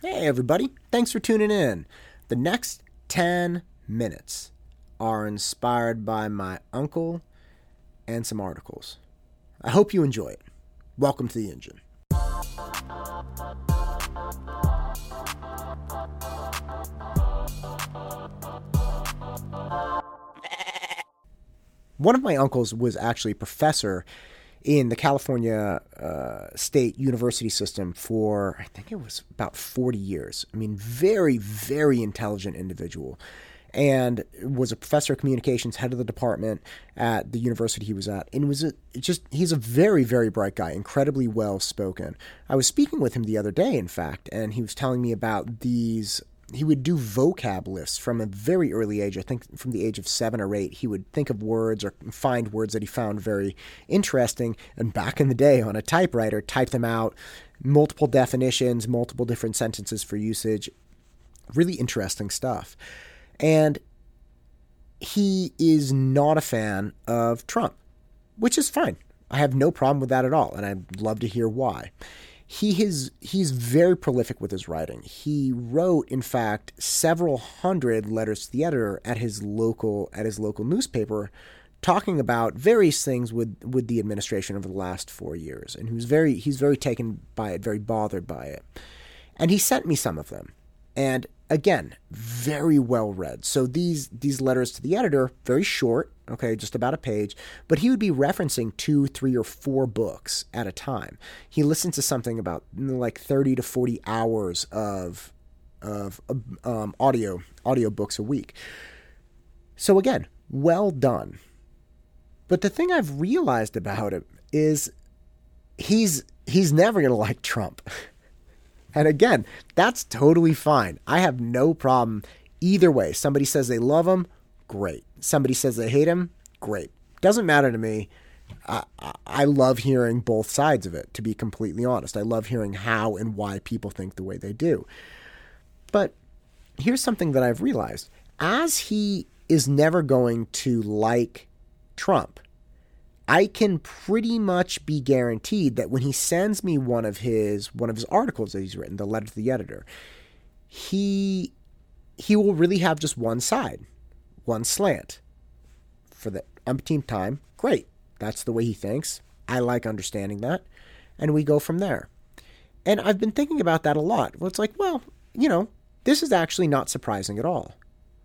Hey, everybody. Thanks for tuning in. The next 10 minutes are inspired by my uncle and some articles. I hope you enjoy it. Welcome to the engine. One of my uncles was actually a professor in the California uh, State University system for, I think it was about 40 years. I mean, very, very intelligent individual. And was a professor of communications, head of the department at the university he was at. And was a, just, he's a very, very bright guy, incredibly well spoken. I was speaking with him the other day, in fact, and he was telling me about these he would do vocab lists from a very early age. I think from the age of seven or eight, he would think of words or find words that he found very interesting. And back in the day, on a typewriter, type them out, multiple definitions, multiple different sentences for usage. Really interesting stuff. And he is not a fan of Trump, which is fine. I have no problem with that at all. And I'd love to hear why he is he's very prolific with his writing. He wrote, in fact, several hundred letters to the editor at his local at his local newspaper, talking about various things with with the administration over the last four years. And he was very he's very taken by it, very bothered by it. And he sent me some of them. And again, very well read. So these these letters to the editor, very short, okay, just about a page, but he would be referencing two, three, or four books at a time. He listened to something about like 30 to 40 hours of of um, audio audio books a week. So again, well done. But the thing I've realized about him is he's he's never to like Trump. And again, that's totally fine. I have no problem either way. Somebody says they love him, great. Somebody says they hate him, great. Doesn't matter to me. I, I love hearing both sides of it, to be completely honest. I love hearing how and why people think the way they do. But here's something that I've realized as he is never going to like Trump, I can pretty much be guaranteed that when he sends me one of his one of his articles that he's written, the letter to the editor, he he will really have just one side, one slant. For the umpteenth time, great. That's the way he thinks. I like understanding that. And we go from there. And I've been thinking about that a lot. Well, it's like, well, you know, this is actually not surprising at all.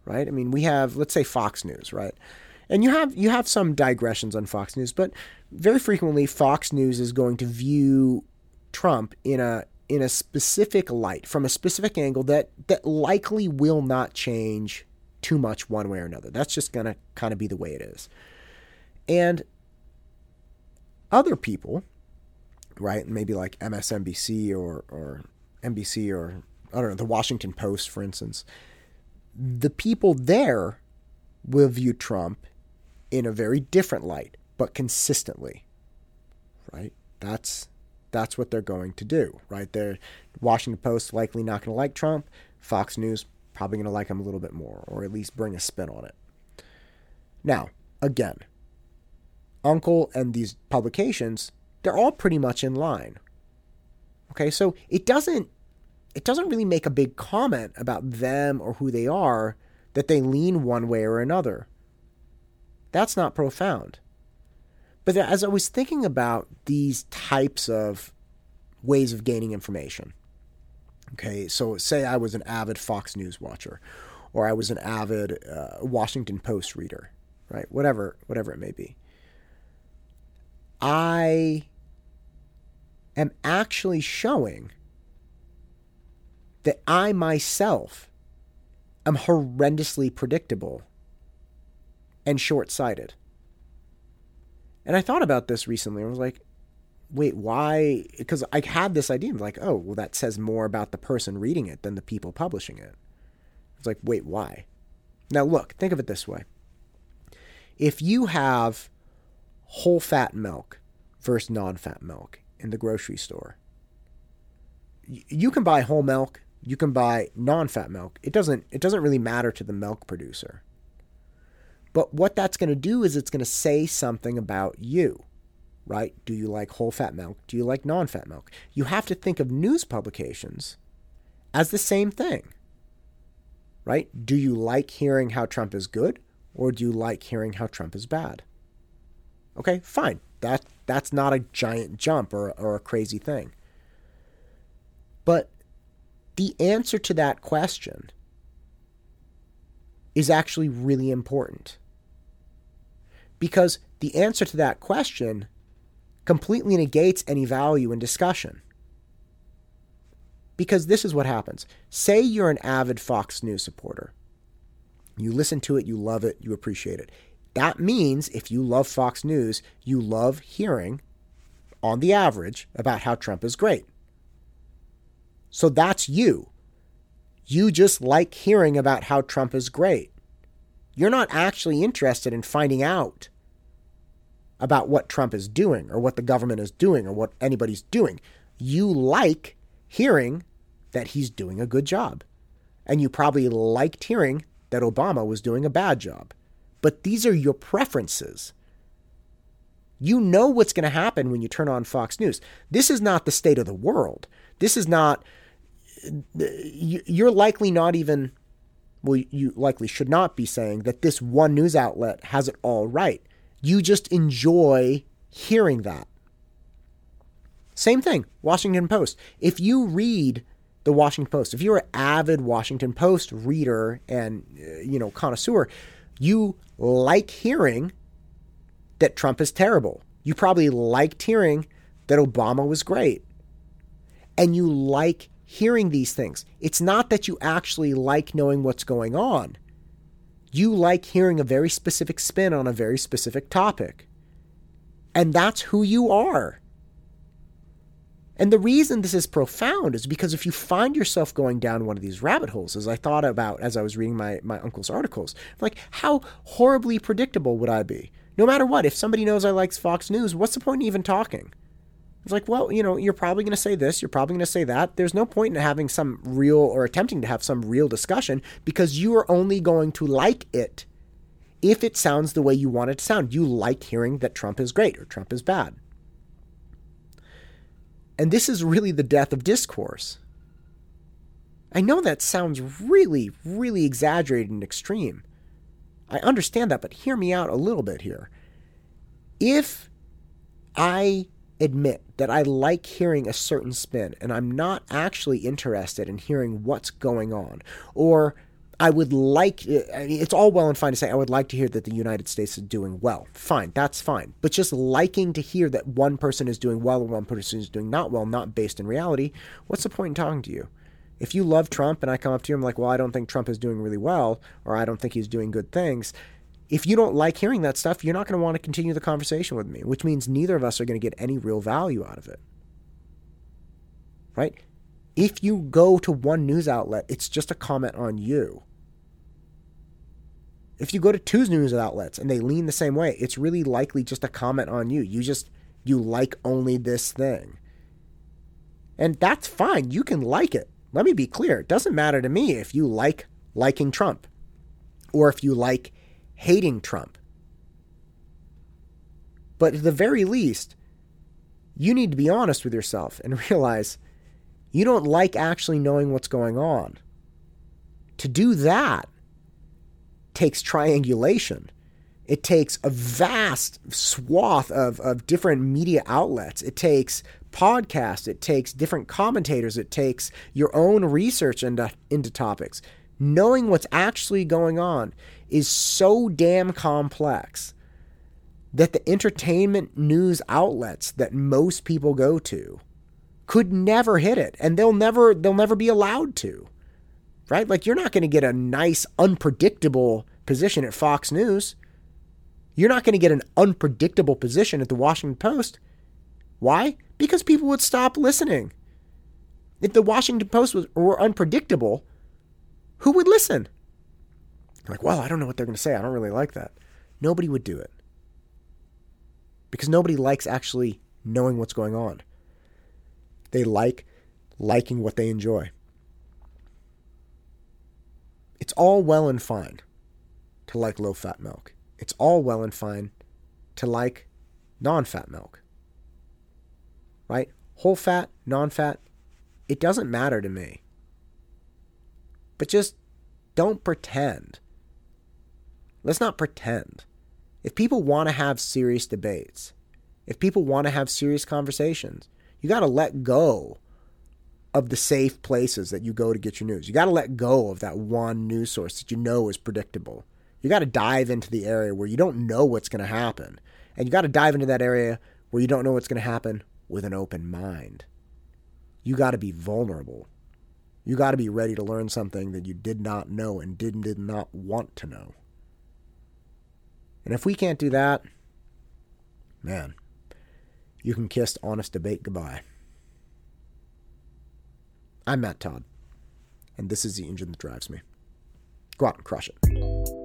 Right? I mean, we have, let's say Fox News, right? And you have you have some digressions on Fox News, but very frequently Fox News is going to view Trump in a in a specific light from a specific angle that that likely will not change too much one way or another. That's just going to kind of be the way it is. And other people, right, maybe like MSNBC or or NBC or I don't know, the Washington Post for instance, the people there will view Trump in a very different light, but consistently. Right? That's that's what they're going to do, right? The Washington Post likely not going to like Trump. Fox News probably going to like him a little bit more, or at least bring a spin on it. Now, again, Uncle and these publications, they're all pretty much in line. Okay, so it doesn't it doesn't really make a big comment about them or who they are that they lean one way or another. That's not profound. But as I was thinking about these types of ways of gaining information, okay, so say I was an avid Fox News watcher, or I was an avid uh, Washington Post reader, right? Whatever, whatever it may be. I am actually showing that I myself am horrendously predictable and short sighted. And I thought about this recently. I was like, wait, why? Because I had this idea. I'm like, oh, well, that says more about the person reading it than the people publishing it. It's like, wait, why? Now, look, think of it this way. If you have whole fat milk versus non fat milk in the grocery store, you can buy whole milk, you can buy non fat milk. It doesn't, it doesn't really matter to the milk producer. But what that's going to do is it's going to say something about you, right? Do you like whole fat milk? Do you like non fat milk? You have to think of news publications as the same thing. Right? Do you like hearing how Trump is good or do you like hearing how Trump is bad? Okay, fine. That that's not a giant jump or, or a crazy thing. But the answer to that question is actually really important. Because the answer to that question completely negates any value in discussion. Because this is what happens. Say you're an avid Fox News supporter. You listen to it, you love it, you appreciate it. That means if you love Fox News, you love hearing, on the average, about how Trump is great. So that's you. You just like hearing about how Trump is great. You're not actually interested in finding out about what Trump is doing or what the government is doing or what anybody's doing. You like hearing that he's doing a good job. And you probably liked hearing that Obama was doing a bad job. But these are your preferences. You know what's going to happen when you turn on Fox News. This is not the state of the world. This is not, you're likely not even, well, you likely should not be saying that this one news outlet has it all right. You just enjoy hearing that. Same thing, Washington Post. If you read the Washington Post, if you're an avid Washington Post reader and uh, you know connoisseur, you like hearing that Trump is terrible. You probably liked hearing that Obama was great. And you like hearing these things. It's not that you actually like knowing what's going on you like hearing a very specific spin on a very specific topic. And that's who you are. And the reason this is profound is because if you find yourself going down one of these rabbit holes, as I thought about as I was reading my, my uncle's articles, like how horribly predictable would I be? No matter what, if somebody knows I like Fox News, what's the point in even talking? It's like, well, you know, you're probably going to say this, you're probably going to say that. There's no point in having some real or attempting to have some real discussion because you are only going to like it if it sounds the way you want it to sound. You like hearing that Trump is great or Trump is bad. And this is really the death of discourse. I know that sounds really, really exaggerated and extreme. I understand that, but hear me out a little bit here. If I admit that I like hearing a certain spin and I'm not actually interested in hearing what's going on. Or I would like, I mean, it's all well and fine to say, I would like to hear that the United States is doing well. Fine, that's fine. But just liking to hear that one person is doing well or one person is doing not well, not based in reality, what's the point in talking to you? If you love Trump and I come up to you, and I'm like, well, I don't think Trump is doing really well, or I don't think he's doing good things, if you don't like hearing that stuff, you're not going to want to continue the conversation with me, which means neither of us are going to get any real value out of it. Right? If you go to one news outlet, it's just a comment on you. If you go to two news outlets and they lean the same way, it's really likely just a comment on you. You just you like only this thing. And that's fine. You can like it. Let me be clear. It doesn't matter to me if you like liking Trump or if you like hating Trump. But at the very least, you need to be honest with yourself and realize you don't like actually knowing what's going on. To do that takes triangulation. It takes a vast swath of, of different media outlets. It takes podcasts. It takes different commentators. It takes your own research into, into topics. Knowing what's actually going on is so damn complex that the entertainment news outlets that most people go to could never hit it and they'll never they'll never be allowed to right? Like you're not going to get a nice unpredictable position at Fox News. You're not going to get an unpredictable position at the Washington Post. Why? Because people would stop listening. If the Washington Post was were unpredictable who would listen like, well, I don't know what they're going to say. I don't really like that. Nobody would do it. Because nobody likes actually knowing what's going on. They like liking what they enjoy. It's all well and fine to like low fat milk. It's all well and fine to like non fat milk. Right? Whole fat, non fat, it doesn't matter to me. But just don't pretend. Let's not pretend. If people want to have serious debates, if people want to have serious conversations, you got to let go of the safe places that you go to get your news. You got to let go of that one news source that you know is predictable. You got to dive into the area where you don't know what's going to happen. And you got to dive into that area where you don't know what's going to happen with an open mind. You got to be vulnerable. You got to be ready to learn something that you did not know and did, did not want to know. And if we can't do that, man, you can kiss honest debate goodbye. I'm Matt Todd, and this is the engine that drives me. Go out and crush it.